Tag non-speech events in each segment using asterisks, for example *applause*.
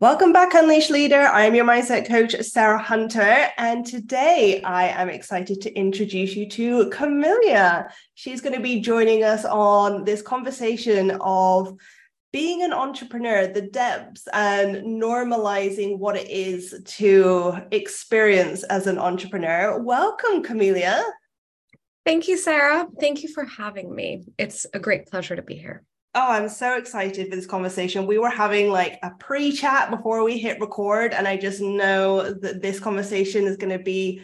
Welcome back, Unleash Leader. I'm your mindset coach, Sarah Hunter, and today I am excited to introduce you to Camilia. She's going to be joining us on this conversation of being an entrepreneur, the depths, and normalizing what it is to experience as an entrepreneur. Welcome, Camilia. Thank you, Sarah. Thank you for having me. It's a great pleasure to be here. Oh, I'm so excited for this conversation. We were having like a pre chat before we hit record, and I just know that this conversation is going to be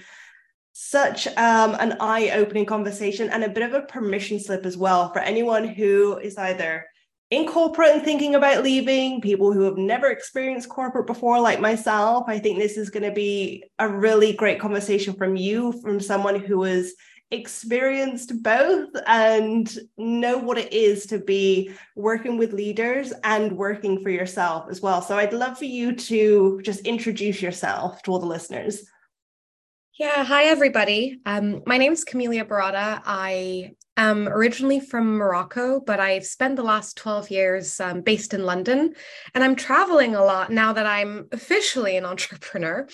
such um, an eye opening conversation and a bit of a permission slip as well for anyone who is either in corporate and thinking about leaving, people who have never experienced corporate before, like myself. I think this is going to be a really great conversation from you, from someone who is experienced both and know what it is to be working with leaders and working for yourself as well. So I'd love for you to just introduce yourself to all the listeners. Yeah, hi everybody. Um, my name is Camilia Berrada. I am originally from Morocco, but I've spent the last 12 years um, based in London, and I'm traveling a lot now that I'm officially an entrepreneur.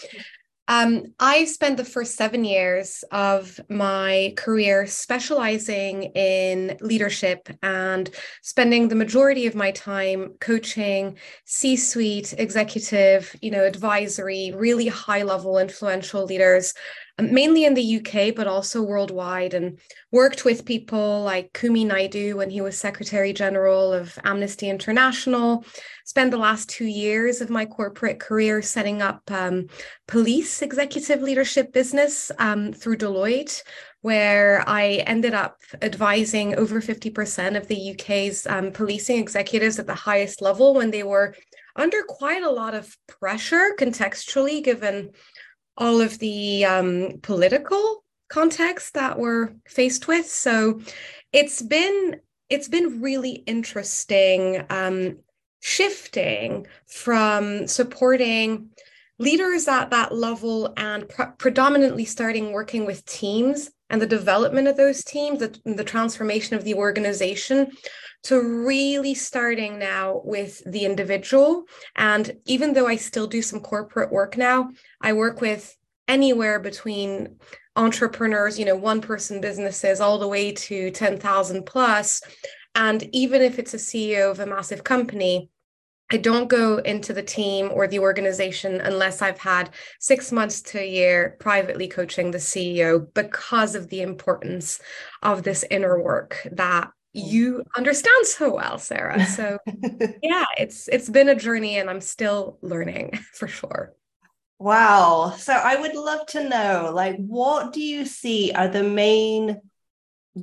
Um, I spent the first seven years of my career specializing in leadership and spending the majority of my time coaching C-suite, executive, you know, advisory, really high-level influential leaders mainly in the UK, but also worldwide, and worked with people like Kumi Naidoo when he was Secretary General of Amnesty International. Spent the last two years of my corporate career setting up um, police executive leadership business um, through Deloitte, where I ended up advising over 50% of the UK's um, policing executives at the highest level when they were under quite a lot of pressure contextually, given all of the um, political context that we're faced with. So it's been it's been really interesting um, shifting from supporting leaders at that level and pre- predominantly starting working with teams and the development of those teams, the, the transformation of the organization to really starting now with the individual. And even though I still do some corporate work now, I work with anywhere between entrepreneurs, you know, one person businesses all the way to 10,000 plus. And even if it's a CEO of a massive company, I don't go into the team or the organization unless I've had six months to a year privately coaching the CEO because of the importance of this inner work that you understand so well sarah so *laughs* yeah it's it's been a journey and i'm still learning *laughs* for sure wow so i would love to know like what do you see are the main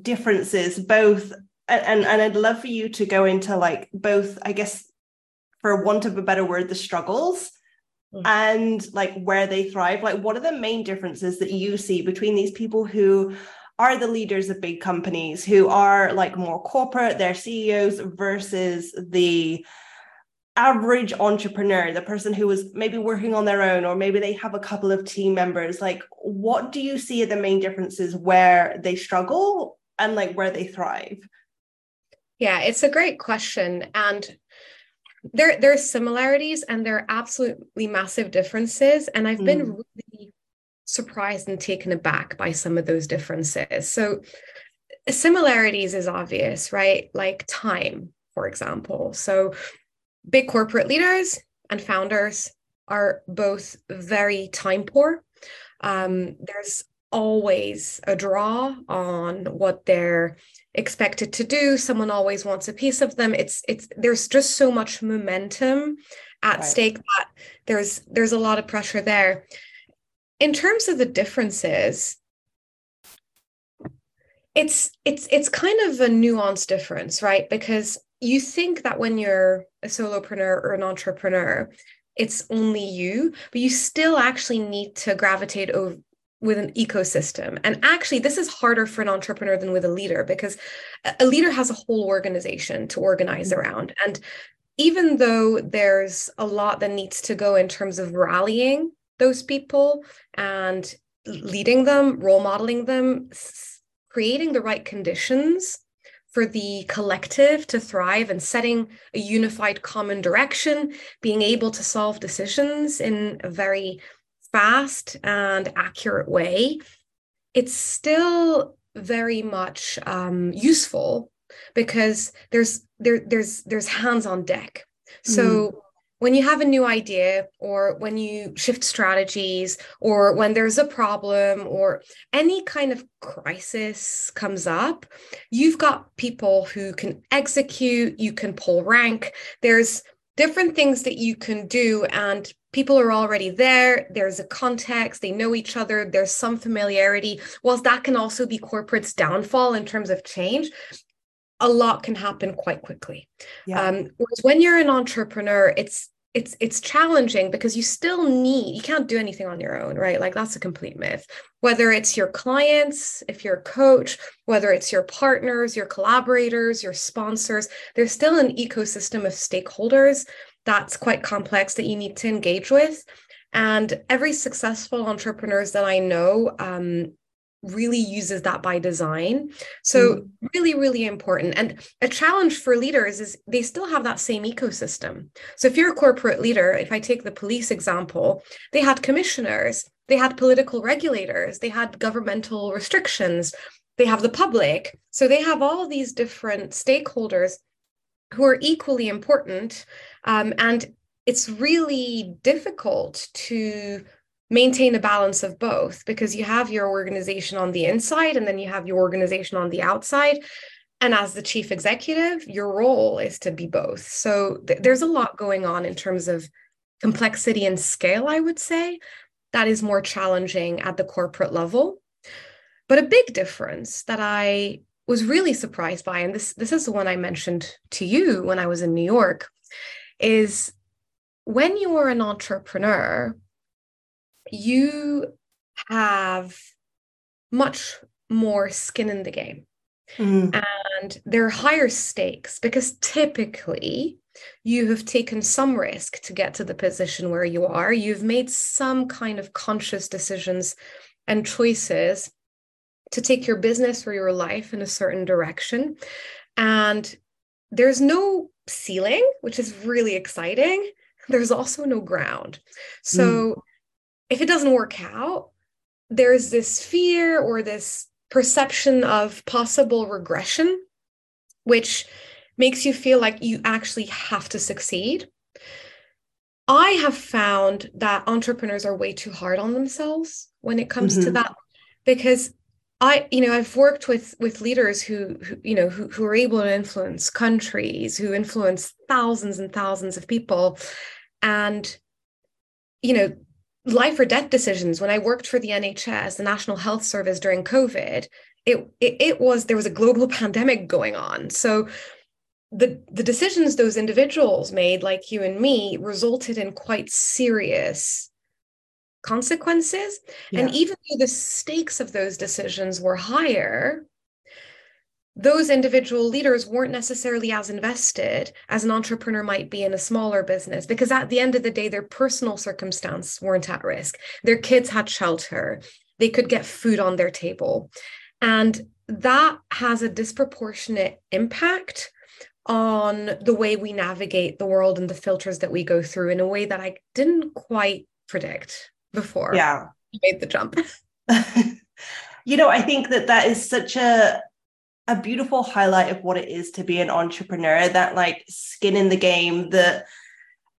differences both and and i'd love for you to go into like both i guess for want of a better word the struggles mm. and like where they thrive like what are the main differences that you see between these people who are the leaders of big companies who are like more corporate, they're CEOs versus the average entrepreneur, the person who is maybe working on their own, or maybe they have a couple of team members. Like, what do you see are the main differences where they struggle and like where they thrive? Yeah, it's a great question. And there, there are similarities and there are absolutely massive differences. And I've mm. been really surprised and taken aback by some of those differences. So, similarities is obvious, right? Like time, for example. So, big corporate leaders and founders are both very time poor. Um, there's always a draw on what they're expected to do someone always wants a piece of them it's it's there's just so much momentum at right. stake that there's there's a lot of pressure there in terms of the differences it's it's it's kind of a nuanced difference right because you think that when you're a solopreneur or an entrepreneur it's only you but you still actually need to gravitate over with an ecosystem and actually this is harder for an entrepreneur than with a leader because a leader has a whole organization to organize mm-hmm. around and even though there's a lot that needs to go in terms of rallying those people and leading them, role modeling them, creating the right conditions for the collective to thrive and setting a unified common direction, being able to solve decisions in a very fast and accurate way, it's still very much um, useful because there's there there's there's hands on deck. So mm when you have a new idea or when you shift strategies or when there's a problem or any kind of crisis comes up you've got people who can execute you can pull rank. There's different things that you can do and people are already there. There's a context. They know each other. There's some familiarity. Whilst that can also be corporate's downfall in terms of change a lot can happen quite quickly. Yeah. Um, whereas when you're an entrepreneur, it's it's it's challenging because you still need you can't do anything on your own right like that's a complete myth whether it's your clients if you're a coach whether it's your partners your collaborators your sponsors there's still an ecosystem of stakeholders that's quite complex that you need to engage with and every successful entrepreneurs that i know um, really uses that by design. So, mm. really, really important. And a challenge for leaders is they still have that same ecosystem. So, if you're a corporate leader, if I take the police example, they had commissioners, they had political regulators, they had governmental restrictions, they have the public. So, they have all these different stakeholders who are equally important. Um, and it's really difficult to maintain a balance of both because you have your organization on the inside and then you have your organization on the outside. And as the chief executive your role is to be both. So th- there's a lot going on in terms of complexity and scale i would say that is more challenging at the corporate level. But a big difference that i was really surprised by and this this is the one i mentioned to you when i was in new york is when you are an entrepreneur you have much more skin in the game. Mm. And there are higher stakes because typically you have taken some risk to get to the position where you are. You've made some kind of conscious decisions and choices to take your business or your life in a certain direction. And there's no ceiling, which is really exciting. *laughs* There's also no ground. So mm if it doesn't work out, there's this fear or this perception of possible regression, which makes you feel like you actually have to succeed. I have found that entrepreneurs are way too hard on themselves when it comes mm-hmm. to that because I, you know, I've worked with with leaders who, who, you know, who, who are able to influence countries, who influence thousands and thousands of people, and you know, life or death decisions. When i worked for the nhs the national health service during covid it, it, it was there was a global *laughs* pandemic going on. So the the decisions those individuals made like you and me resulted in quite serious consequences. Yeah. and even though the stakes of those decisions were higher those individual leaders weren't necessarily as invested as an entrepreneur might be in a smaller business because at the end of the day their personal circumstance weren't at risk. Their kids had shelter. They could get food on their table. And that has a disproportionate impact on the way we navigate the world and the filters that we go through in a way that i didn't quite predict before. Yeah. I made the jump. *laughs* You know i think that that is such a a beautiful highlight of what it is to be an entrepreneur that like skin in the game that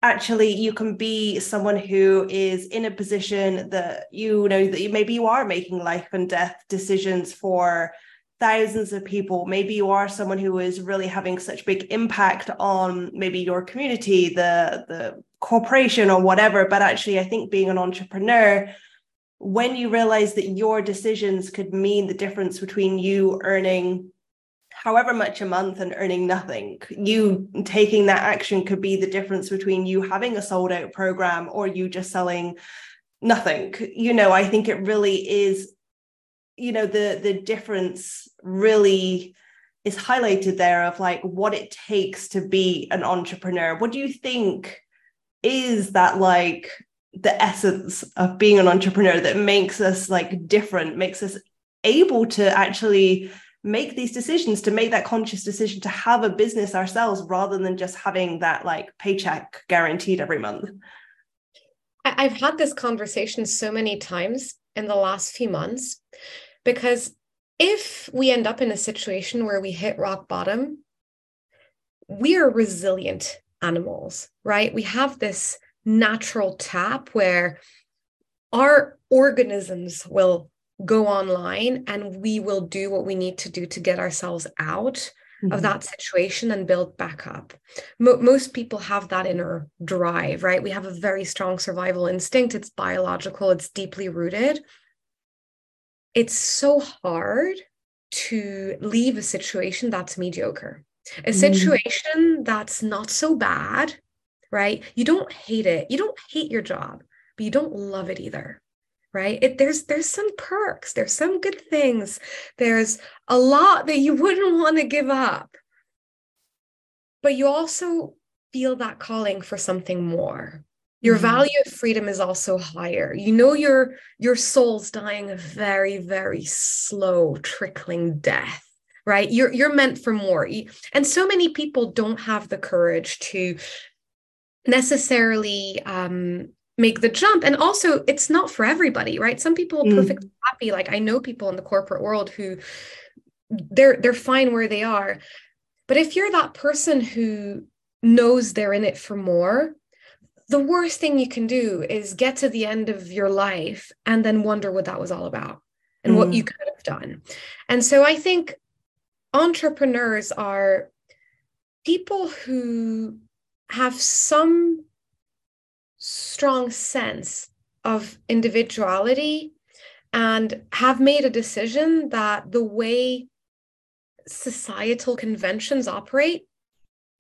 actually you can be someone who is in a position that you know that you, maybe you are making life and death decisions for thousands of people. Maybe you are someone who is really having such big impact on maybe your community the the corporation or whatever. But actually i think being an entrepreneur when you realize that your decisions could mean the difference between you earning however much a month and earning nothing. You taking that action could be the difference between you having a sold out program or you just selling nothing. You know, I think it really is, you know, the the difference really is highlighted there of like what it takes to be an entrepreneur. What do you think is that like the essence of being an entrepreneur that makes us like different, makes us able to actually make these decisions to make that conscious decision to have a business ourselves rather than just having that like paycheck guaranteed every month. I've had this conversation so many times in the last few months because if we end up in a situation where we hit rock bottom we are resilient animals right? We have this natural tap where our organisms will go online and we will do what we need to do to get ourselves out mm-hmm. of that situation and build back up. Mo- most people have that inner drive, right? We have a very strong survival instinct. It's biological, it's deeply rooted. It's so hard to leave a situation that's mediocre, a mm-hmm. situation mm. that's not so bad, right? You don't hate it. You don't hate your job, but you don't love it either right? It, there's there's some perks there's some good things. There's a lot that you *laughs* wouldn't want to give up. But you also feel that calling for something more. Your mm-hmm. value of freedom is also higher. You know your your soul's dying a very very slow trickling death right? You're you're meant for more. And so many people don't have the courage to necessarily um make the jump and also it's not for everybody right some people are mm. perfectly happy like i know people in the corporate world who they're they're fine where they are but if you're that person who knows they're in it for more the worst thing you can do is get to the end of your life and then wonder what that was all about and mm. what you mm. could have done and so i think entrepreneurs are people who have some strong sense of individuality and have made a decision that the way societal conventions operate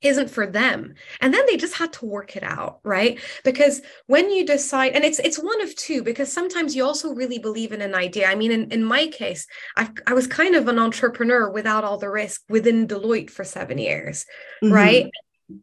isn't for them. And then they just had to work it out right? Because when you decide and it's it's one of two because sometimes you also really believe in an idea. I mean in, in my case I, I was kind of an entrepreneur without all the risk within deloitte for seven years mm-hmm. right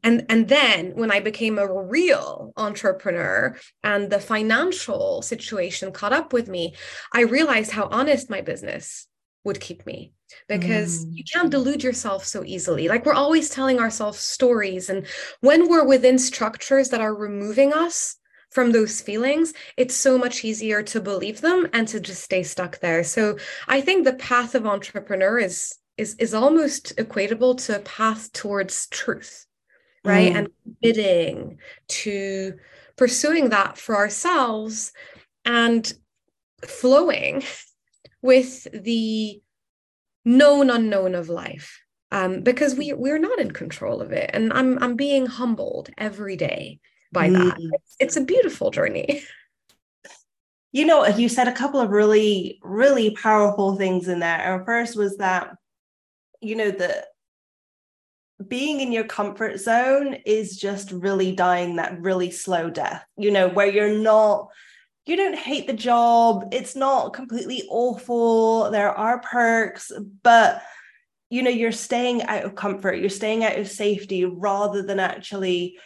and and then when i became a real entrepreneur and the financial situation caught up with me i realized how honest my business would keep me because mm. you can't delude yourself so easily. Like we're always telling ourselves stories and when we're within structures that are removing us from those feelings it's so much easier to believe them and to just stay stuck there. So i think the path of entrepreneur is is is almost equatable to a path towards truth right? Mm. and committing to pursuing that for ourselves and flowing *laughs* with the known unknown of life um, because we we're not in control of it. And i'm i'm being humbled every day by mm. that it's, it's a beautiful journey. *laughs* You know you said a couple of really really powerful things in there and first was that you know the being in your comfort zone is just really dying that really slow death, you know, where you're not, you don't hate the job, it's not completely awful, there are perks, but you know, you're staying out of comfort, you're staying out of safety rather than actually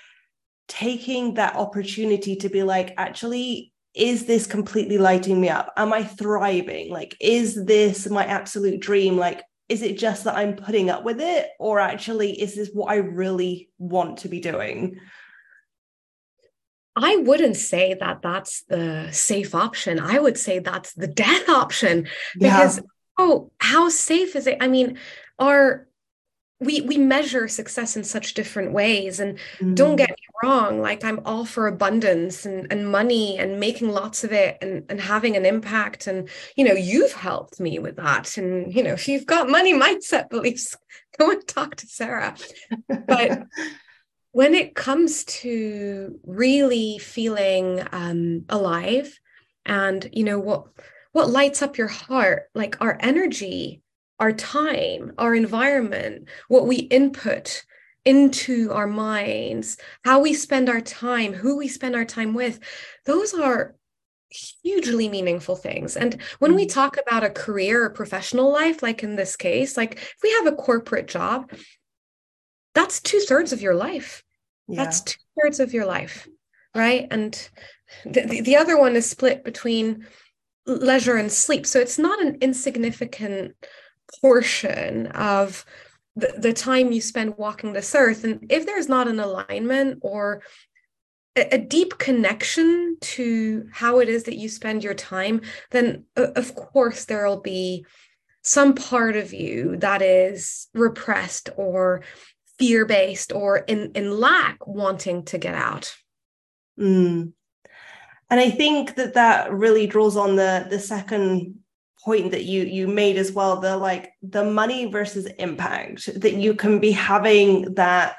taking that opportunity to be like, actually, is this completely lighting me up? Am I thriving? Like, is this my absolute dream? Like, is it just that I'm putting up with it, or actually is this what I really want to be doing? I wouldn't say that that's the safe option. I would say that's the death option because, yeah. oh, how safe is it? I mean, our we we measure success in such different ways. And mm. don't get me wrong like i'm all for abundance and, and money and making lots of it and, and having an impact. And you know you've helped me with that. And you know if you've got money mindset *laughs* beliefs go and talk to sarah. But *laughs* when it comes to really feeling um, alive and you know what what lights up your heart like our energy our time, our environment, what we input into our minds, how we spend our time, who we spend our time with, those are hugely meaningful things. And when we mm. talk about a career or professional life, like in this case, like if we have a corporate job, that's two thirds of your life. Yeah. That's two thirds of your life, right? And the, the, the other one is split between leisure and sleep. So it's not an insignificant portion of the, the time you spend walking this earth and if there's not an alignment or a, a deep connection to how it is that you spend your time then uh, of course there'll be some part of you that is repressed or fear based or in in lack wanting to get out mm. and i think that that really draws on the the second point that you you made as well the like the money versus impact that you can be having that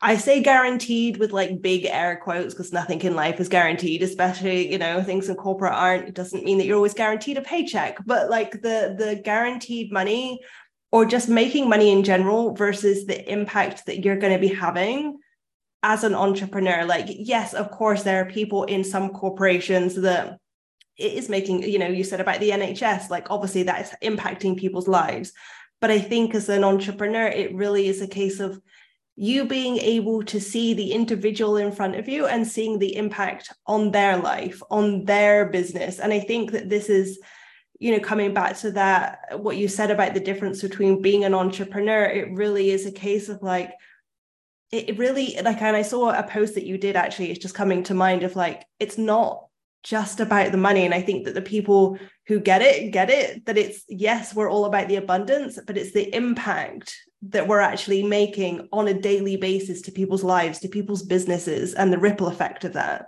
I say guaranteed with like big air quotes because nothing in life is guaranteed, especially you know things in corporate aren't. It doesn't mean that you're always guaranteed a paycheck, but like the the guaranteed money or just making money in general versus the impact that you're going to be having as an entrepreneur. Like yes, of course there are people in some corporations that it is making, you know, you said about the NHS, like obviously that is impacting people's lives. But I think as an entrepreneur, it really is a case of you being able to see the individual in front of you and seeing the impact on their life, on their business. And I think that this is, you know, coming back to that, what you said about the difference between being an entrepreneur, it really is a case of like, it really like and i saw a post that you did actually it's just coming to mind of like it's not just about the money. And I think that the people who get it get it that it's yes, we're all about the abundance, but it's the impact that we're actually making on a daily basis to people's lives, to people's businesses, and the ripple effect of that.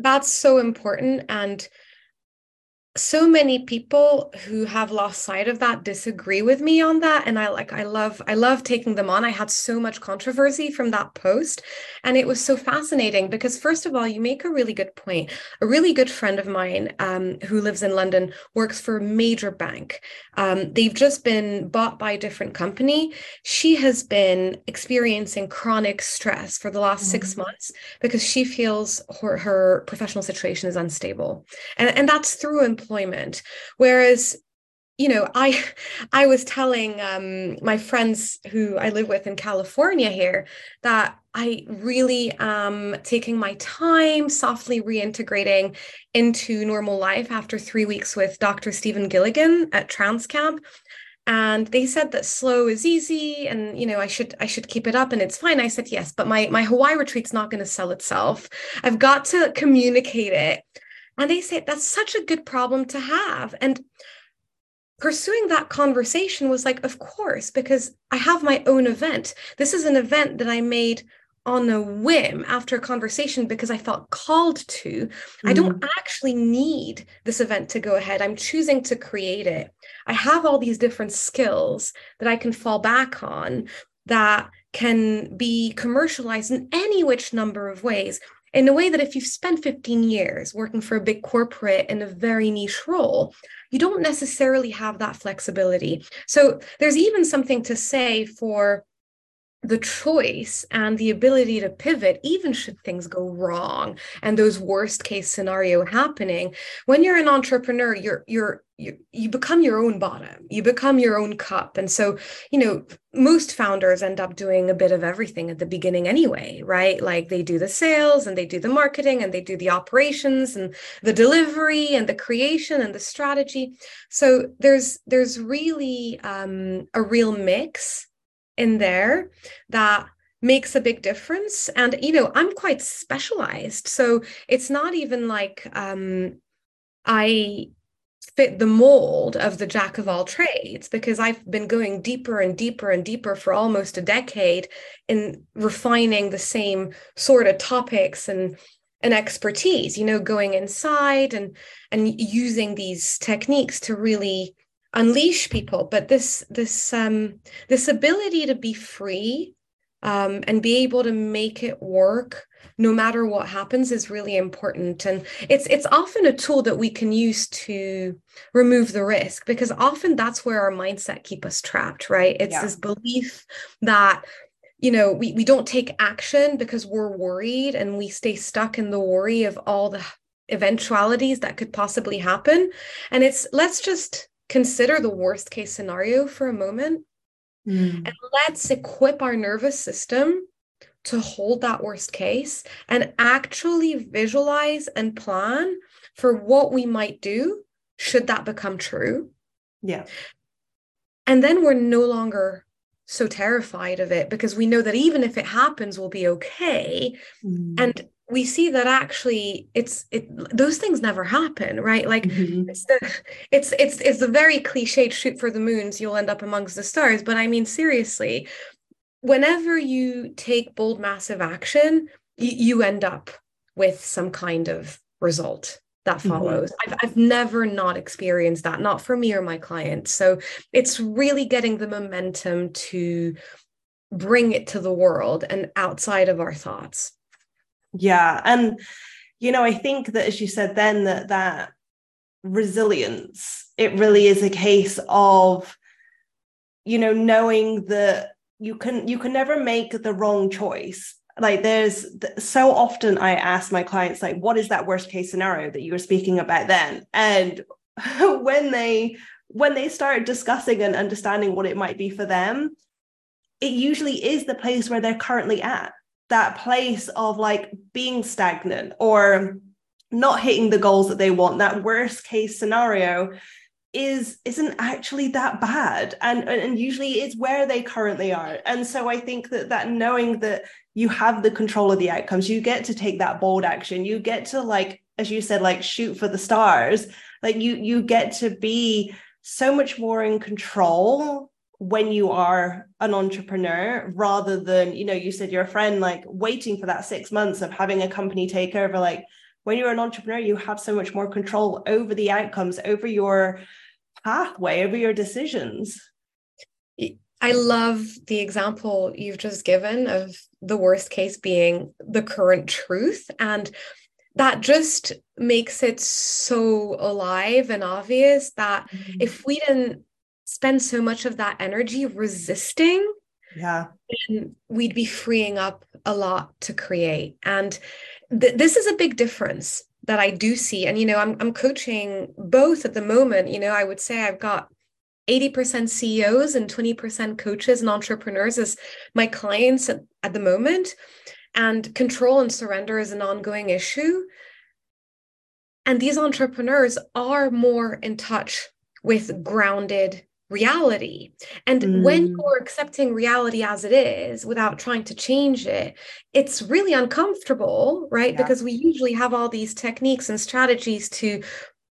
That's so important. And so many people who have lost sight of that disagree with me on that and i like i love i love taking them on. I had so much controversy from that post and it was so fascinating because first of all you make a really good point. A really good friend of mine um, who lives in london works for a major bank. Um, they've just been bought by a different company. She has been experiencing chronic stress for the last mm-hmm. six months because she feels her, her professional situation is unstable. And, and that's through employment whereas you know i i was telling um, my friends who i live with in california here that i really am taking my time softly reintegrating into normal life after three weeks with dr stephen gilligan at transcamp and they said that slow is easy and you know i should i should keep it up and it's fine. I said yes but my my hawaii retreat's not going to sell itself. I've got to communicate it and they say that's such a good problem to have. And pursuing that conversation was like, of course, because I have my own event. This is an event that I made on a whim after a conversation because I felt called to. Mm-hmm. I don't mm. actually need this event to go ahead. I'm choosing to create it. I have all these different skills that I can fall back on that can be commercialized in any which number of ways in a way that if you've spent 15 years working for a big corporate in a very niche role, you don't necessarily have that flexibility. So there's even something to say for the choice and the ability to pivot even should things go wrong and those worst case scenario happening when you're an entrepreneur you're you're you, you become your own bottom. You become your own cup. And so you know most founders end up doing a bit of everything at the beginning anyway right? Like they do the sales and they do the marketing and they do the operations and the delivery and the creation and the strategy. So there's there's really um, a real mix in there that makes a big difference. And you know i'm quite specialized. So it's not even like um i fit the mold of the jack of all trades because i've been going deeper and deeper and deeper for almost a decade in refining the same sort of topics and and expertise you know going inside and and using these techniques to really unleash people but this this um this ability to be free um and be able to make it work no matter what happens is really important. And it's it's often a tool that we can use to remove the risk because often that's where our mindset keep us trapped right? It's yeah. this belief that you know we, we don't take action because we're worried and we stay stuck in the worry of all the eventualities that could possibly happen. And it's let's just consider the worst case scenario for a moment mm. and let's equip our nervous system to hold that worst case and actually visualize and plan for what we might do should that become true Yeah. And then we're no longer so terrified of it because we know that even if it happens, we'll be okay. Mm. And we see that actually it's it those things never happen right like mm-hmm. it's the it's it's it's a very cliched shoot for the moons you'll end up amongst the stars but i mean seriously whenever you take bold massive action you, you end up with some kind of result that mm-hmm. follows. Mm-hmm. I've, I've never not experienced that, not for me or my clients. So it's really getting the momentum to bring it to the world and outside of our thoughts. Yeah. And, you know, I think that as you said then, that that resilience, it really is a case of, you know, knowing that you can you can never make the wrong choice like there's so often i ask my clients like what is that worst case scenario that you were speaking about then and *laughs* when they when they start discussing and understanding what it might be for them it usually is the place where they're currently at that place of like being stagnant or not hitting the goals that they want that worst case scenario is isn't actually that bad. And and usually it's where they currently are. And so i think that that knowing that you have the control of the outcomes you get to take that bold action. You get to like as you said like shoot for the stars. Like you you get to be so much more in control when you are an entrepreneur rather than you know you said your friend like waiting for that 6 months of having a company take over like when you're an entrepreneur, you have so much more control over the outcomes, over your pathway, over your decisions. I love the example you've just given of the worst case being the current truth. And that just makes it so alive and obvious that mm-hmm. if we didn't spend so much of that energy resisting, yeah, we'd be freeing up a lot to create. And th- this is a big difference that I do see. And, you know, I'm, I'm coaching both at the moment. You know, I would say I've got 80% CEOs and 20% coaches and entrepreneurs as my clients at, at the moment. And control and surrender is an ongoing issue. And these entrepreneurs are more in touch with grounded reality. And mm. when you're accepting reality as it is without trying to change it, it's really uncomfortable, right? Yeah. Because we usually have all these techniques and strategies to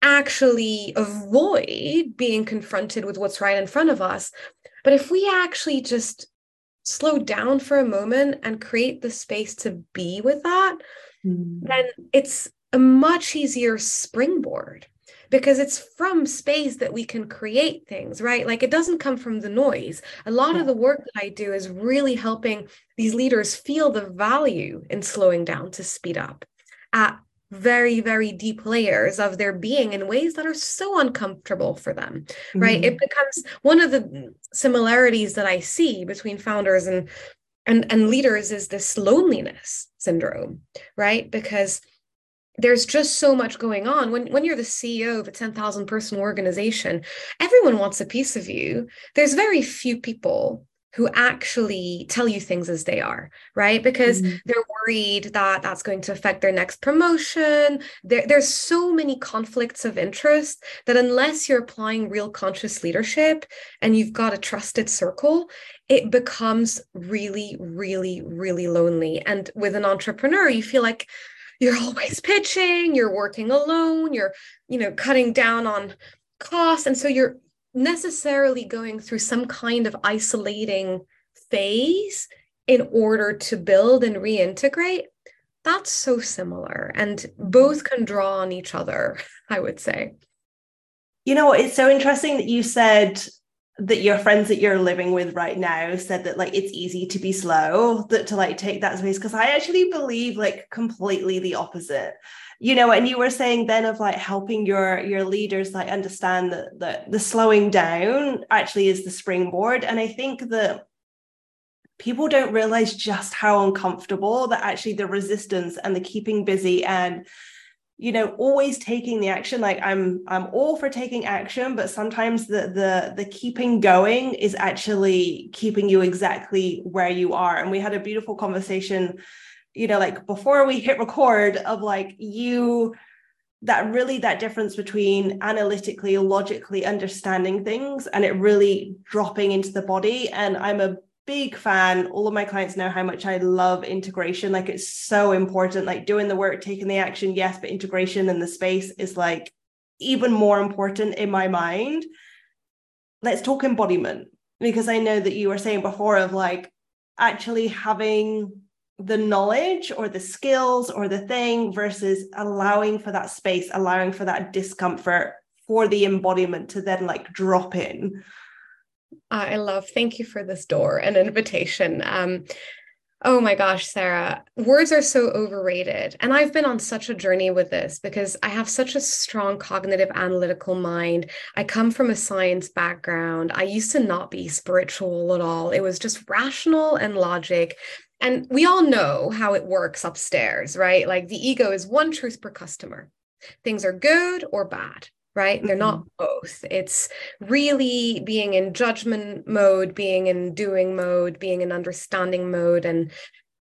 actually avoid being confronted with what's right in front of us. But if we actually just slow down for a moment and create the space to be with that, mm. then it's a much easier springboard because it's from space that we can create things, right? Like it doesn't come from the noise. A lot yeah. of the work that I do is really helping these leaders feel the value in slowing down to speed up at very very deep layers of their being in ways that are so uncomfortable for them mm-hmm. right it becomes one of the similarities that i see between founders and and and leaders is this loneliness syndrome right because there's just so much going on. When when you're the ceo of a 10,000 person organization everyone wants a piece of you. There's very few people who actually tell you things as they are right? Because mm-hmm. they're worried that that's going to affect their next promotion. There, there's so many conflicts of interest that unless you're applying real conscious leadership and you've got a trusted circle it becomes really really really lonely. And with an entrepreneur you feel like you're always pitching you're working alone you're you know cutting down on costs. And so you're necessarily going through some kind of isolating phase in order to build and reintegrate. That's so similar and both can draw on each other i would say. You know it's so interesting that you said that your friends that you're living with right now said that like it's easy to be slow that to like take that space because i actually believe like completely the opposite. You know and you were saying then of like helping your your leaders like understand that the, the slowing down actually is the springboard and i think that people don't realize just how uncomfortable that actually the resistance and the keeping busy and you know always taking the action like i'm i'm all for taking action but sometimes the the the keeping going is actually keeping you exactly where you are. And we had a beautiful conversation you know like before we hit record of like you that really that difference between analytically logically understanding things and it really dropping into the body. And i'm a big fan. All of my clients know how much i love integration. Like it's so important like doing the work taking the action. Yes but integration in the space is like even more important in my mind. Let's talk embodiment because i know that you were saying before of like actually having the knowledge or the skills or the thing versus allowing for that space, allowing for that discomfort for the embodiment to then like drop in. I love, thank you for this door and invitation. Um, oh my gosh, Sarah, words are so overrated. And I've been on such a journey with this because I have such a strong cognitive analytical mind. I come from a science background. I used to not be spiritual at all, it was just rational and logic and we all know how it works upstairs, right? Like the ego is one truth per customer. Things are good or bad, right? They're not mm-hmm. both. It's really being in judgment mode, being in doing mode, being in understanding mode, and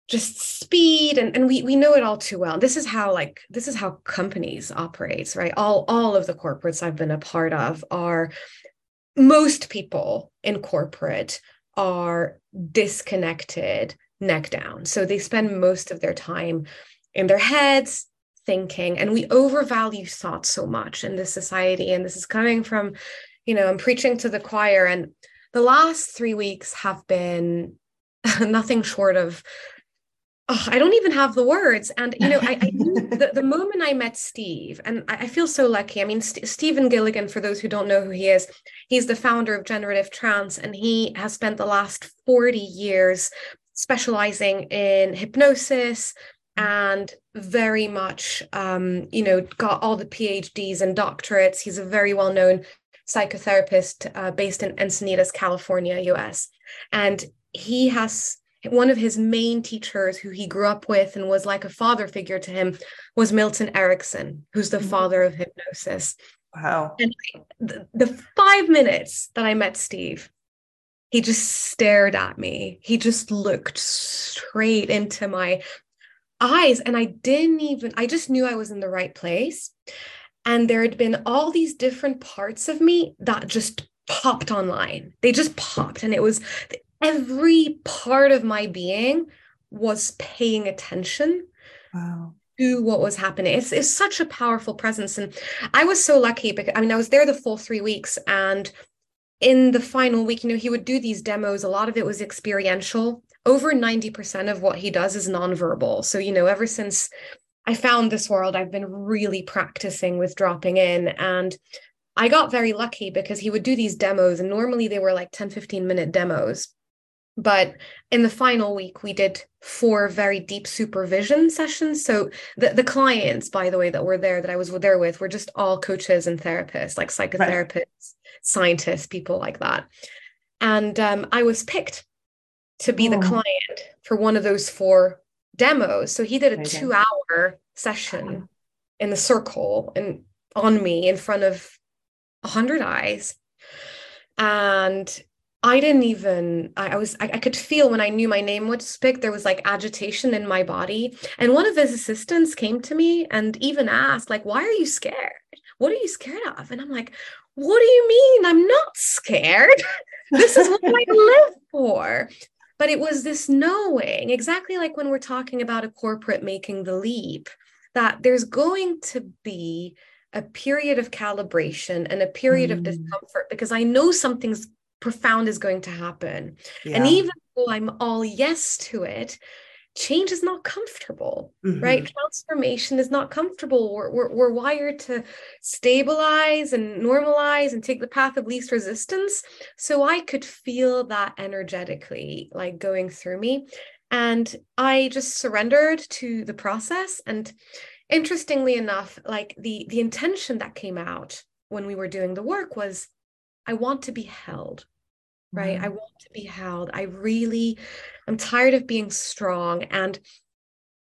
just speed and, and we we know it all too well this is how like this is how companies operates right all all of the corporates i've been a part of are most people in corporate are disconnected neck down. So they spend most of their time in their heads thinking, and we overvalue thought so much in this society. And this is coming from, you know, I'm preaching to the choir, and the last three weeks have been *laughs* nothing short of Oh, I don't even have the words. And, you know, I, I the, the *laughs* moment I met Steve, and I, I feel so lucky. I mean, St- Stephen Gilligan, for those who don't know who he is, he's the founder of Generative Trance, and he has spent the last 40 years specializing in hypnosis and very much um, you know got all the phds and doctorates he's a very well known psychotherapist uh, based in encinitas california us and he has one of his main teachers who he grew up with and was like a father figure to him was milton erickson who's the mm-hmm. father of hypnosis wow and the, the five minutes that i met steve he just stared at me. He just looked straight into my eyes. And I didn't even, I just knew I was in the right place. And there had been all these different parts of me that just popped online. They just popped. And it was every part of my being was paying attention. Wow to what was happening. It's, it's such a powerful presence. And I was so lucky because I mean, I was there the full three weeks and in the final week, you know, he would do these demos. A lot of it was experiential. Over 90% of what he does is nonverbal. So, you know, ever since I found this world, I've been really practicing with dropping in. And I got very lucky because he would do these demos, and normally they were like 10, 15 minute demos. But in the final week, we did four very deep supervision sessions. So the, the clients, by the way, that were there, that I was there with, were just all coaches and therapists, like psychotherapists. Right scientists, people like that. And um, I was picked to be oh. the hmm. client for one of those four demos. So he did a two hour session in the circle and on me in front of a hundred eyes. And I didn't even, I, I was, I, I, could feel when I knew my name was picked, there was like agitation in my body. And one of his assistants came to me and even asked, like, why are you scared? What are you scared of? And I'm like, what do you mean? I'm not scared. *laughs* this is what I *laughs* live for. But it was this knowing, exactly like when we're talking about a corporate making the leap, that there's going to be a period of calibration and a period mm. of discomfort because I know something's profound is going to happen. Yeah. And even though I'm all yes to it, change is not comfortable, mm-hmm. right? Transformation is not comfortable. We're, we're, we're wired to stabilize and normalize and take the path of least resistance. So I could feel that energetically, like going through me. And I just surrendered to the process. And interestingly enough, like the, the intention that came out when we were doing the work was I want to be held right? Mm-hmm. I want to be held. I really, I'm tired of being strong. And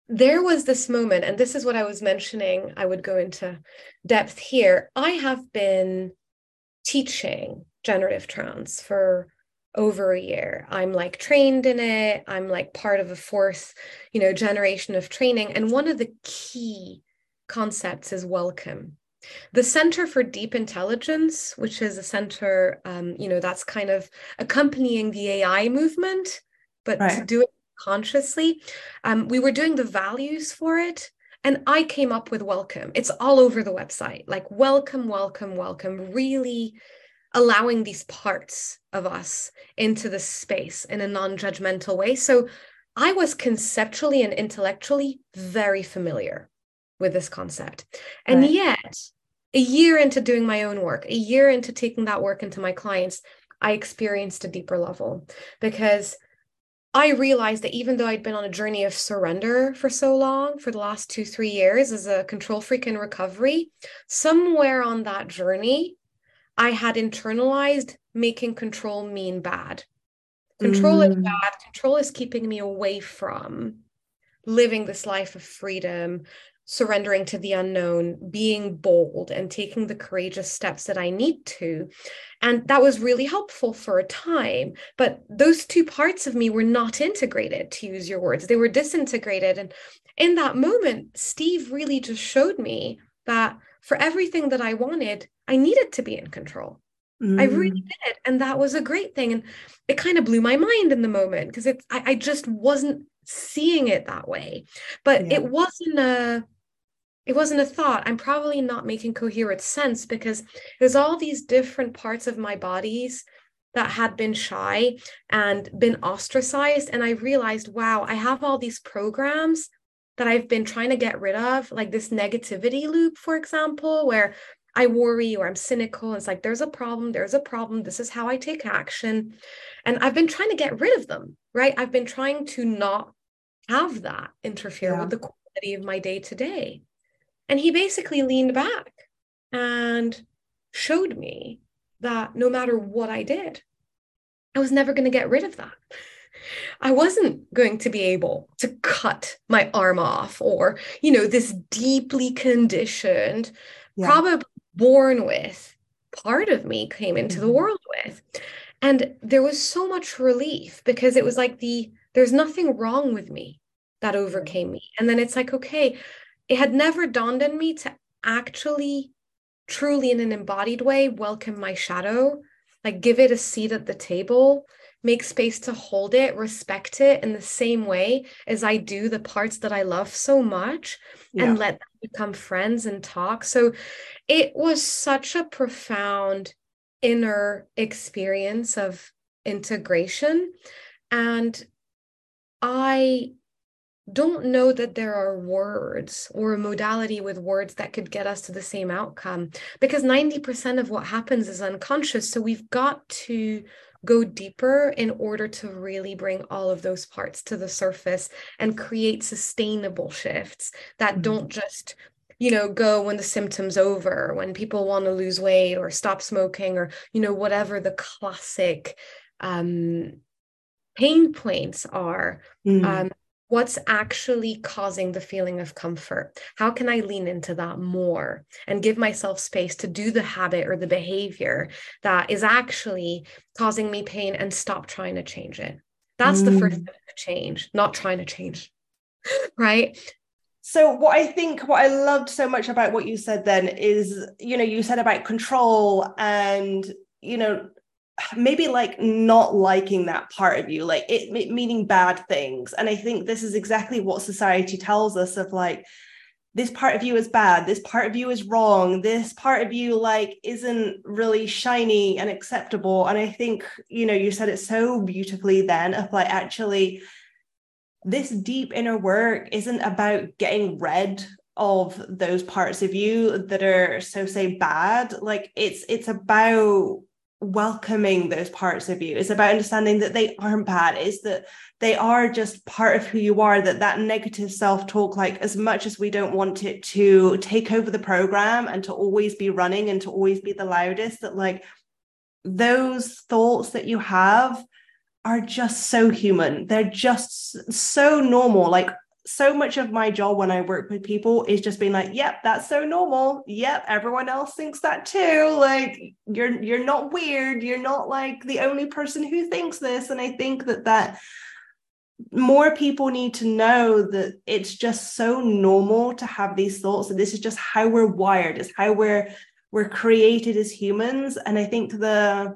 there was this moment, and this is what I was mentioning. I would go into depth here. I have been teaching generative trance for over a year. I'm like trained in it. I'm like part of a fourth, you know, generation of training. And one of the key concepts is welcome. The Center for Deep Intelligence, which is a center, um, you know, that's kind of accompanying the AI movement, but right. to do it consciously. Um, we were doing the values for it. And I came up with welcome. It's all over the website like welcome, welcome, welcome, really allowing these parts of us into the space in a non judgmental way. So I was conceptually and intellectually very familiar with this concept. And right. yet, a year into doing my own work, a year into taking that work into my clients, I experienced a deeper level because I realized that even though I'd been on a journey of surrender for so long, for the last two, three years as a control freak in recovery, somewhere on that journey, I had internalized making control mean bad. Control mm. is bad. Control is keeping me away from living this life of freedom, surrendering to the unknown, being bold, and taking the courageous steps that I need to. And that was really helpful for a time. But those two parts of me were not integrated, to use your words, they were disintegrated. And in that moment, Steve really just showed me that for everything that I wanted, I needed to be in control. Mm. I really mm. did. And that was a great thing. And it kind of blew my mind in the moment because it's I, I, just wasn't seeing it that way. But yeah. it wasn't a it wasn't a thought. I'm probably not making coherent sense because there's all these different parts of my bodies that had been shy and been ostracized. And I realized, wow, I have all these programs that I've been trying to get rid of, like this negativity loop, for example, where I worry or I'm cynical. It's like, there's a problem, there's a problem. This is how I take action. And I've been trying to get rid of them, right? I've been trying to not have that interfere yeah. with the quality of my day to day. And he basically leaned back and showed me that no matter what I did, I was never going to get rid of that. *laughs* I wasn't going to be able to cut my arm off or, you know, this deeply conditioned, yeah. probably born with part of me came into mm-hmm. the world with. And there was so much relief because it was like the, there's nothing wrong with me that overcame me. And then it's like, okay, it had never dawned on me to actually truly in an embodied way welcome my shadow like give it a seat at the table make space to hold it respect it in the same way as i do the parts that i love so much yeah. and let them become friends and talk so it was such a profound inner experience of integration and i don't know that there are words or a modality with words that could get us to the same outcome because 90% of what happens is unconscious. So we've got to go deeper in order to really bring all of those parts to the surface and create sustainable shifts that mm-hmm. don't just you know go when the symptoms over when people want to lose weight or stop smoking or you know whatever the classic um pain points are mm. um, what's actually causing the feeling of comfort how can i lean into that more and give myself space to do the habit or the behavior that is actually causing me pain and stop trying to change it that's mm. the first mm. change not trying to change *laughs* right so what i think what i loved so much about what you said then is you know you said about control and you know maybe like not liking that part of you like it, meaning bad things. And i think this is exactly what society tells us of like this part of you is bad this part of you is wrong this part of you like isn't really shiny and acceptable. And i think you know you said it so beautifully then of like actually this deep inner work isn't about getting rid of those parts of you that are so say bad. Like it's it's about welcoming those parts of you. It's about understanding that they aren't bad. Is that they are just part of who you are that that negative self-talk like as much as we don't want it to take over the program and to always be running and to always be the loudest that like those thoughts that you have are just so human. They're just so normal. Like so much of my job when I work with people is just being like, yep, that's so normal. Yep, everyone else thinks that too. Like you're you're not weird. You're not like the only person who thinks this. And I think that that more people need to know that it's just so normal to have these thoughts and this is just how we're wired it's how we're we're created as humans and i think the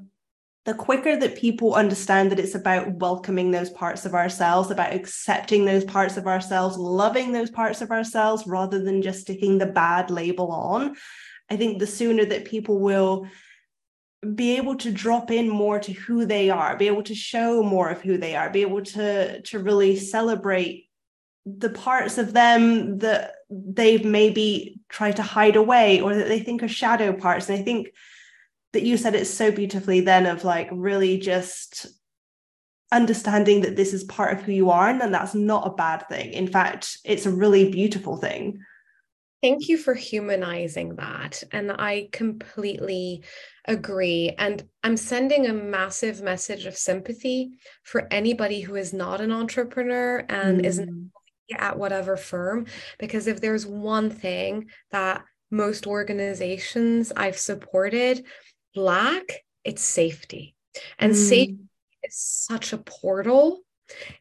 the quicker that people understand that it's about welcoming those parts of ourselves about accepting those parts of ourselves loving those parts of ourselves rather than just sticking the bad label on i think the sooner that people will be able to drop in more to who they are be able to show more of who they are be able to to really celebrate the parts of them that they've maybe tried to hide away or that they think are shadow parts. And i think that you said it so beautifully then of like really just understanding that this is part of who you are and that's not a bad thing in fact it's a really beautiful thing Thank you for humanizing that. And I completely agree. And I'm sending a massive message of sympathy for anybody who is not an entrepreneur and mm. isn't at whatever firm. Because if there's one thing that most organizations I've supported lack, it's safety. And mm. safety is such a portal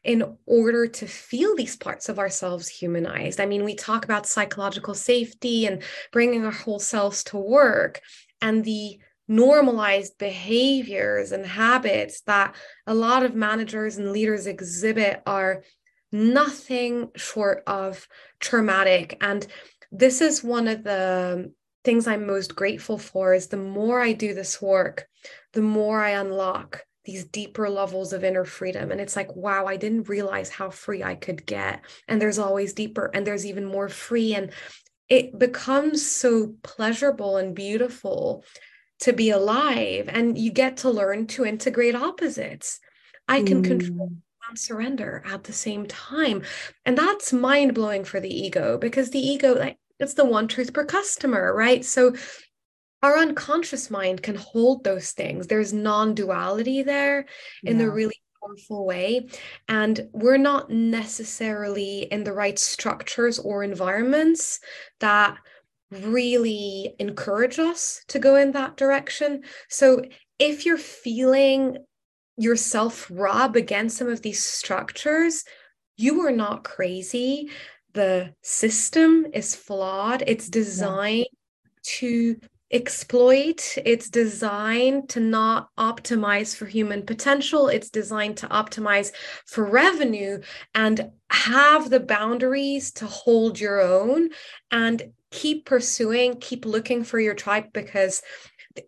in order to feel these parts of ourselves humanized. I mean, we talk about psychological safety and bringing our whole selves to work and the normalized behaviors and habits that a lot of managers and leaders exhibit are nothing short of traumatic and this is one of the things i'm most grateful for is the more i do this work the more i unlock these deeper levels of inner freedom. And it's like, wow, I didn't realize how free I could get. And there's always deeper, and there's even more free. And it becomes so pleasurable and beautiful to be alive. And you get to learn to integrate opposites. I can mm. control and surrender at the same time. And that's mind blowing for the ego because the ego, like, it's the one truth per customer, right? So our unconscious mind can hold those things. There's non duality there in yeah. the really powerful way. And we're not necessarily in the right structures or environments that really encourage us to go in that direction. So if you're feeling yourself rub against some of these structures, you are not crazy. The system is flawed. It's designed yeah. to exploit. It's designed to not optimize for human potential. It's designed to optimize for revenue and have the boundaries to hold your own and keep pursuing, keep looking for your tribe because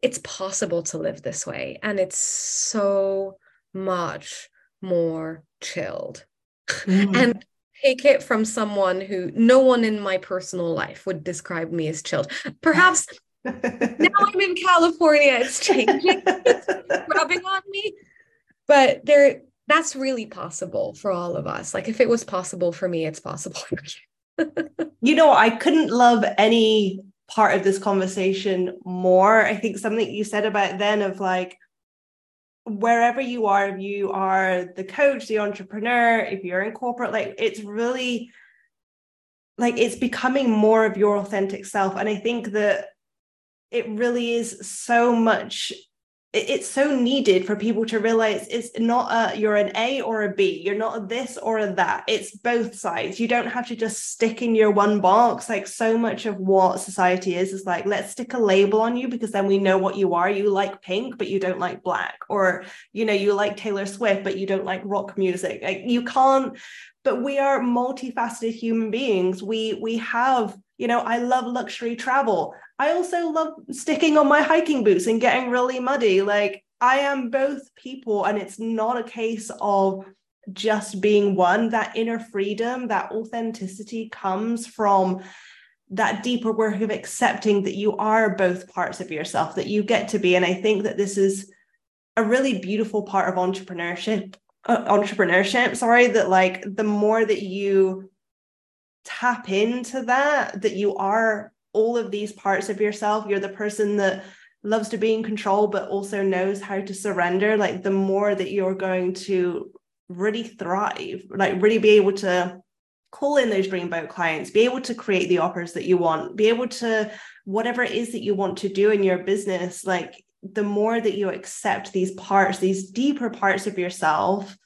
it's possible to live this way. And it's so much more chilled. Mm. *laughs* and take it from someone who no one in my personal life would describe me as chilled. Perhaps *laughs* now I'm in California. It's changing. it's *laughs* rubbing on me. But there that's really possible for all of us. Like if it was possible for me, it's possible for you. *laughs* you know, I couldn't love any part of this conversation more. I think something you said about then of like wherever you are, if you are the coach, the entrepreneur, if you're in corporate, like it's really like it's becoming more of your authentic self. And I think that it really is so much it's so needed for people to realize it's not a you're an A or a B. You're not a this or a that. It's both sides. You don't have to just stick in your one box. Like so much of what society is is like, let's stick a label on you because then we know what you are. You like pink, but you don't like black. Or, you know, you like Taylor Swift, but you don't like rock music. Like you can't, but we are multifaceted human beings. We we have you know, I love luxury travel. I also love sticking on my hiking boots and getting really muddy. Like I am both people, and it's not a case of just being one. That inner freedom, that authenticity comes from that deeper work of accepting that you are both parts of yourself, that you get to be. And I think that this is a really beautiful part of entrepreneurship. Uh, entrepreneurship, sorry, that like the more that you tap into that, that you are all of these parts of yourself. You're the person that loves to be in control, but also knows how to surrender. Like the more that you're going to really thrive, like really be able to call in those dreamboat clients, be able to create the offers that you want, be able to whatever it is that you want to do in your business, like the more that you accept these parts, these deeper parts of yourself,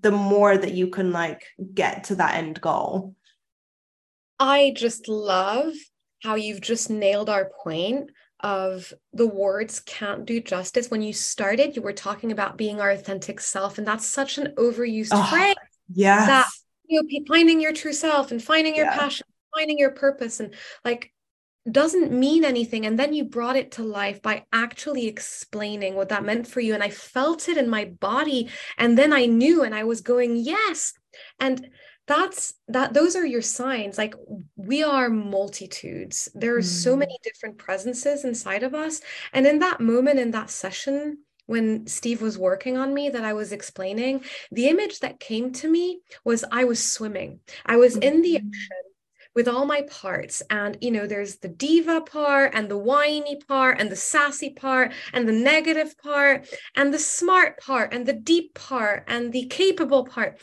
the more that you can like get to that end goal i just love how you've just nailed our point of the words can't do justice when you started you were talking about being our authentic self and that's such an overused oh, phrase yeah that you know finding your true self and finding your yeah. passion finding your purpose and like doesn't mean anything. And then you brought it to life by actually explaining what that meant for you. And I felt it in my body. And then I knew, and I was going, yes. And that's that those are your signs like we are multitudes there are mm. so many different presences inside of us and in that moment in that session when Steve was working on me that I was explaining, the image that came to me was I was swimming. I was in the mm. ocean with all my parts. And, you know, there's the diva part and the whiny part and the sassy part and the negative part and the smart part and the deep part and the capable part.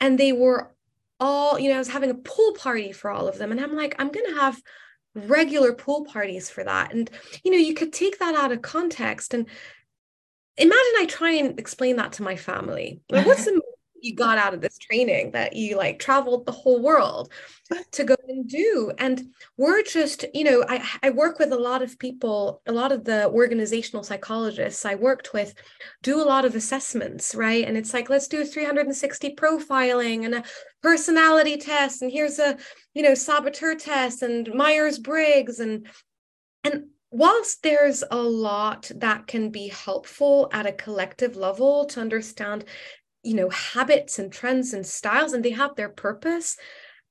And they were all, you know, I was having a pool party for all of them. And I'm like, I'm going to have regular pool parties for that. And, you know, you could take that out of context and imagine I try and explain that to my family. Like, what's *laughs* the you got out of this training that you like traveled the whole world to go and do. And we're just you know I, I work with a lot of people a lot of the organizational psychologists i worked with do a lot of assessments right? And it's like let's do a 360 profiling and a personality test and here's a you know saboteur test and myers-briggs and and whilst there's a lot that can be helpful at a collective level to understand you know habits and trends and styles and they have their purpose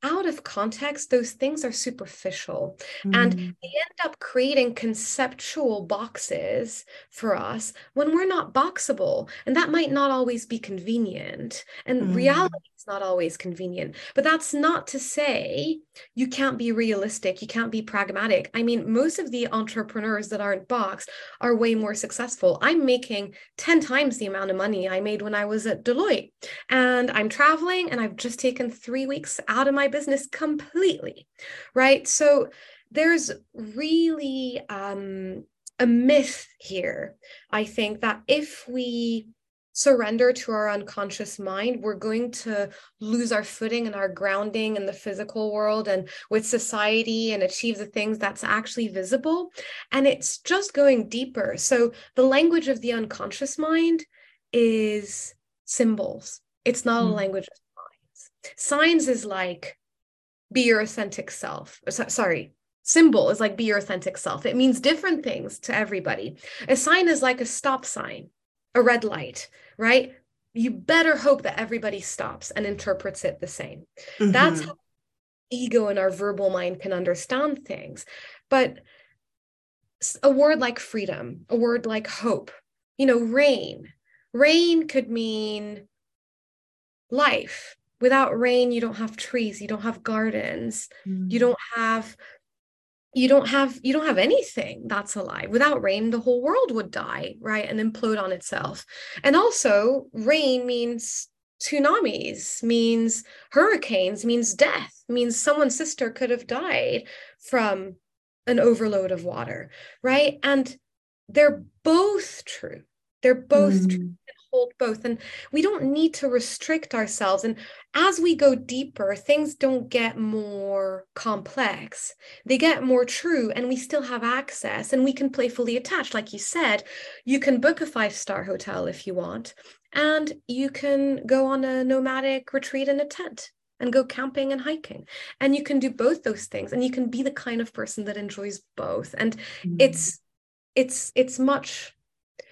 out of context, those things are superficial. Mm. And they end up creating conceptual boxes for us when we're not boxable. And that might not always be convenient. And mm. reality not always convenient. But that's not to say you can't be realistic, you can't be pragmatic. I mean, most of the entrepreneurs that aren't boxed are way more successful. I'm making 10 times the amount of money I made when I was at Deloitte. And I'm traveling and I've just taken three weeks out of my business completely. Right. So there's really um, a myth here. I think that if we surrender to our unconscious mind, we're going to lose our footing and our grounding in the physical world and with society and achieve the things that's actually visible. And it's just going deeper. So the language of the unconscious mind is symbols, it's not mm. a language of signs. Signs is like, be your authentic self. Sorry, symbol is like be your authentic self. It means different things to everybody. A sign is like a stop sign, a red light right? You better hope that everybody stops and interprets it the same. Mm-hmm. That's how ego and our verbal mind can understand things. But a word like freedom, a word like hope, you know, rain. Rain could mean life. Without rain, you don't have trees, you don't have gardens, mm. you don't have you don't have you don't have anything that's alive without rain the whole world would die right and implode on itself. And also rain means tsunamis means hurricanes means death means someone's sister could have died from an overload of water right? And they're both true. They're both mm. true hold both and we don't need to restrict ourselves and as we go deeper things don't get more complex they get more true and we still have access and we can playfully attach like you said you can book a five star hotel if you want and you can go on a nomadic retreat in a tent and go camping and hiking and you can do both those things and you can be the kind of person that enjoys both and mm. it's it's it's much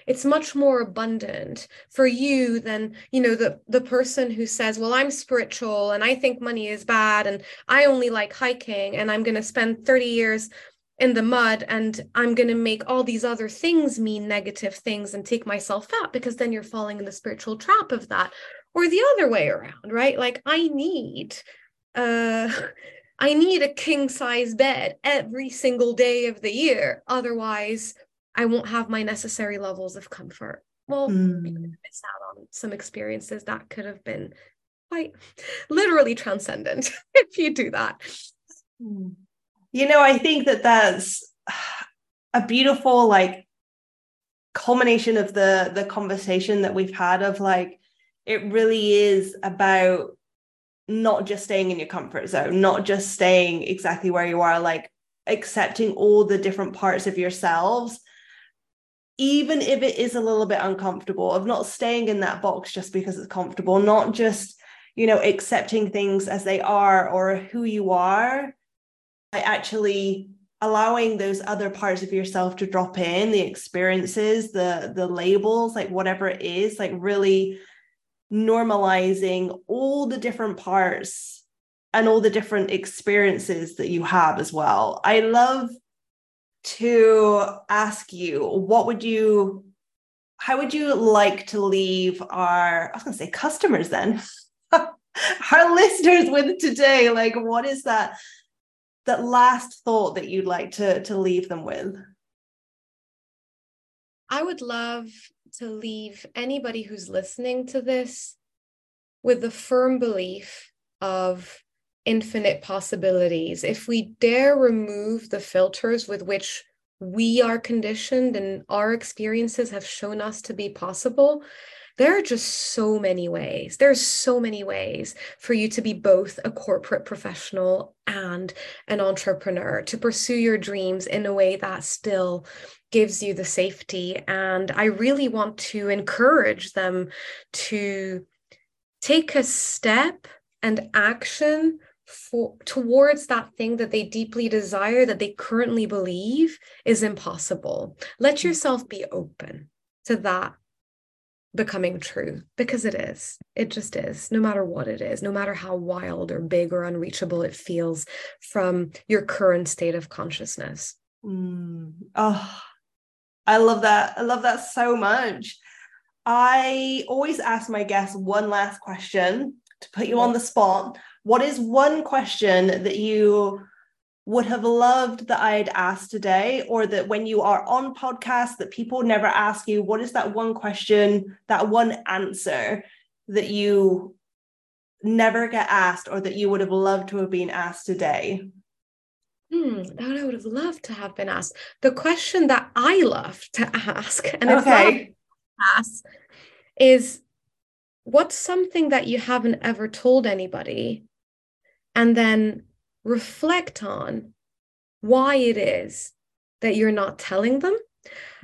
it's much more abundant for you than you know the the person who says well i'm spiritual and i think money is bad and i only like hiking and i'm going to spend 30 years in the mud and i'm going to make all these other things mean negative things and take myself out because then you're falling in the spiritual trap of that or the other way around right like i need uh *laughs* I need a king size bed every single day of the year. Otherwise, I won't have my necessary levels of comfort. Well, mm. miss out on some experiences that could have been quite literally transcendent *laughs* if you do that. Hmm. You know, I think that that's a beautiful like culmination of the the conversation that we've had of like it really is about not just staying in your comfort zone, not just staying exactly where you are, like accepting all the different parts of yourselves, even if it is a little bit uncomfortable, of not staying in that box just because it's comfortable, not just, you know, accepting things as they are or who you are, by actually allowing those other parts of yourself to drop in the experiences the the labels like whatever it is like really normalizing all the different parts and all the different experiences that you have as well. I love to ask you, what would you, how would you like to leave our, I was going to say customers then, *laughs* our listeners with today? Like, what is that, that last thought that you'd like to, to leave them with? I would love to leave anybody who's listening to this with the firm belief of infinite possibilities. If we dare remove the filters with which we are conditioned and our experiences have shown us to be possible, there are just so many ways. There's so many ways for you to be both a corporate professional and an entrepreneur, to pursue your dreams in a way that still gives you the safety. And I really want to encourage them to take a step and action for towards that thing that they deeply desire that they currently believe is impossible. Let mm. yourself be open to that becoming true because it is. It just is no matter what it is no matter how wild or big or unreachable it feels from your current state of consciousness. Mm. oh i love that. I love that so much. I always ask my guests one last question to put you on the spot what is one question that you would have loved that I had asked today, or that when you are on podcasts that people never ask you, what is that one question, that one answer that you never get asked, or that you would have loved to have been asked today? Hmm, that I would have loved to have been asked. The question that I love to ask, and okay. ask, is what's something that you haven't ever told anybody and then reflect on why it is that you're not telling them.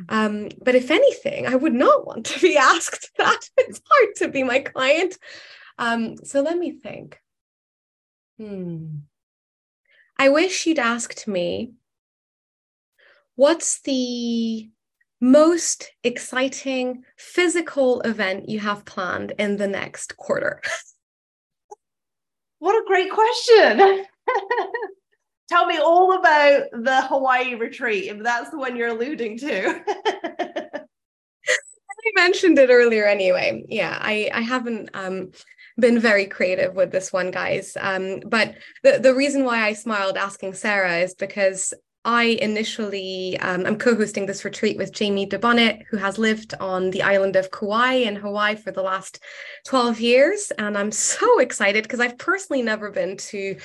Mm-hmm. Um, but if anything, I would not want to be *laughs* asked that. It's hard to be my client. Um, so let me think. Hmm. I wish you'd asked me what's the most exciting physical event you have planned in the next quarter? *laughs* What a great question. *laughs* Tell me all about the Hawaii retreat, if that's the one you're alluding to. *laughs* I mentioned it earlier anyway. Yeah, I, I haven't um, been very creative with this one, guys. Um, but the, the reason why I smiled asking Sarah is because I initially, um, I'm co hosting this retreat with Jamie DeBonnet, who has lived on the island of Kauai in Hawaii for the last 12 years. And I'm so *laughs* excited because I've personally never been to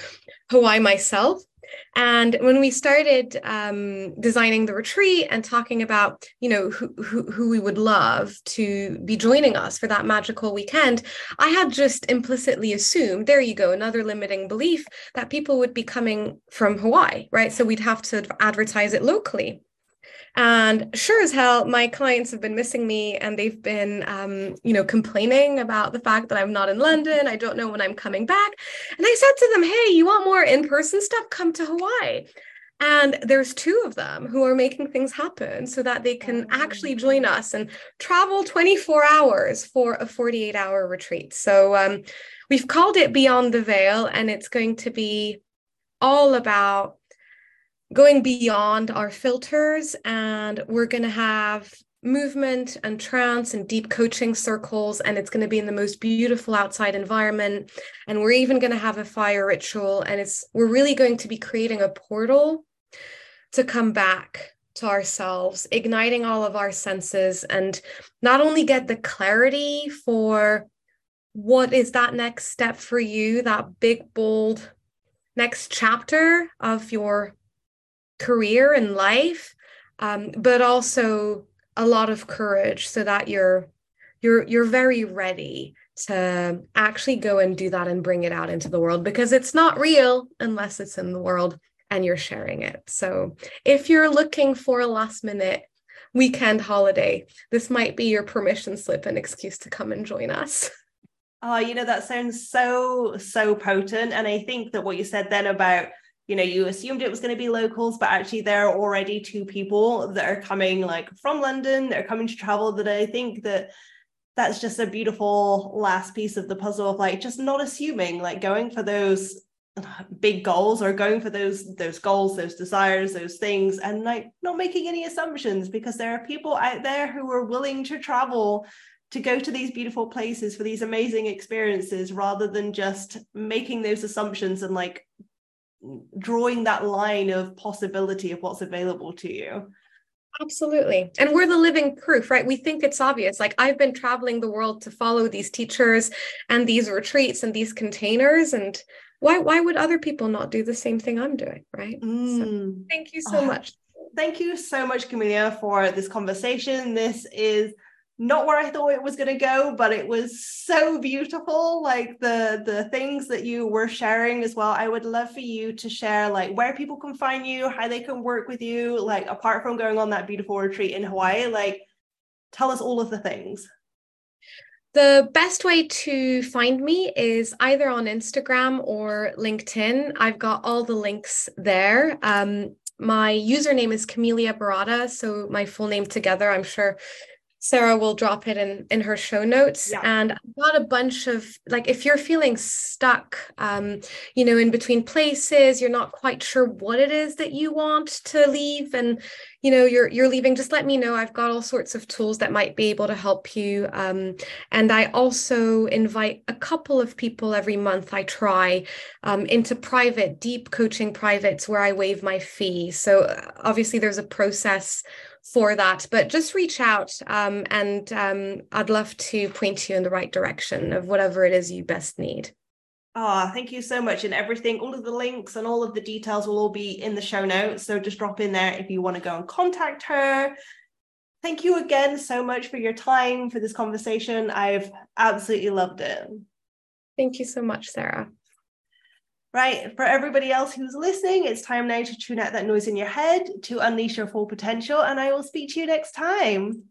Hawaii myself. And when we started um, designing the retreat and talking about, you know, who, who, who we would love to be joining us for that magical weekend, I had just implicitly assumed, there you go, another limiting belief that people would be coming from Hawaii, right? So we'd have to advertise it locally. And sure as hell, my clients have been missing me and they've been, um, you know, complaining about the fact that I'm not in London. I don't know when I'm coming back. And I said to them, hey, you want more in person stuff? Come to Hawaii. And there's two of them who are making things happen so that they can actually join us and travel 24 hours for a 48 hour retreat. So um, we've called it Beyond the Veil, and it's going to be all about going beyond our filters and we're going to have movement and trance and deep coaching circles and it's going to be in the most beautiful outside environment. And we're even going to have a fire ritual and it's we're really going to be creating a portal to come back to ourselves igniting all of our senses and not only get the clarity for what is that next step for you that big bold next chapter of your career and life, um, but also a lot of courage so that you're you're you're very ready to actually go and do that and bring it out into the world because it's not real unless it's in the world and you're sharing it. So if you're looking for a last minute weekend holiday, this might be your permission slip and excuse to come and join us. *laughs* Oh, you know, that sounds so, so potent. And I think that what you said then about, you know, you assumed it was going to be locals, but actually there are already two people that are coming like from London, they're coming to travel that I think that that's just a beautiful last piece of the puzzle of like just not assuming, like going for those big goals or going for those those goals those desires those things and like not making any assumptions because there are people out there who are willing to travel to go to these beautiful places for these amazing experiences rather than just making those assumptions and like drawing that line of possibility of what's available to you Absolutely. And we're the living proof, right? We think it's obvious. Like I've been traveling the world to follow these teachers and these retreats and these containers. And why why would other people not do the same thing I'm doing? Right. Mm. So thank you so oh, much. Thank you so much, Camilia, for this conversation. This is not where I thought it was going to go, but it was so beautiful. Like the the things that you were sharing as well. I would love for you to share like where people can find you, how they can work with you. Like apart from going on that beautiful retreat in Hawaii, like tell us all of the things. The best way to find me is either on Instagram or LinkedIn. I've got all the links there. Um, my username is Camilia Berrada, so my full name together. I'm sure Sarah will drop it in in her show notes. Yeah. And I've got a bunch of like if you're feeling stuck, um, you know, in between places, you're not quite sure what it is that you want to leave, and you know you're you're leaving. Just let me know. I've got all sorts of tools that might be able to help you. Um, and I also invite a couple of people every month. I try um, into private, deep coaching privates where I waive my fee. So uh, obviously there's a process for that. But just reach out um, and um, I'd love to point you in the right direction of whatever it is you best need. Ah, oh, thank you so much. And everything, all of the links and all of the details will all be in the show notes. So just drop in there if you want to go and contact her. Thank you again so much for your time for this conversation. I've absolutely loved it. Thank you so much, Sarah. Right. For everybody else who's listening, it's time now to tune out that noise in your head to unleash your full potential. And I will speak to you next time.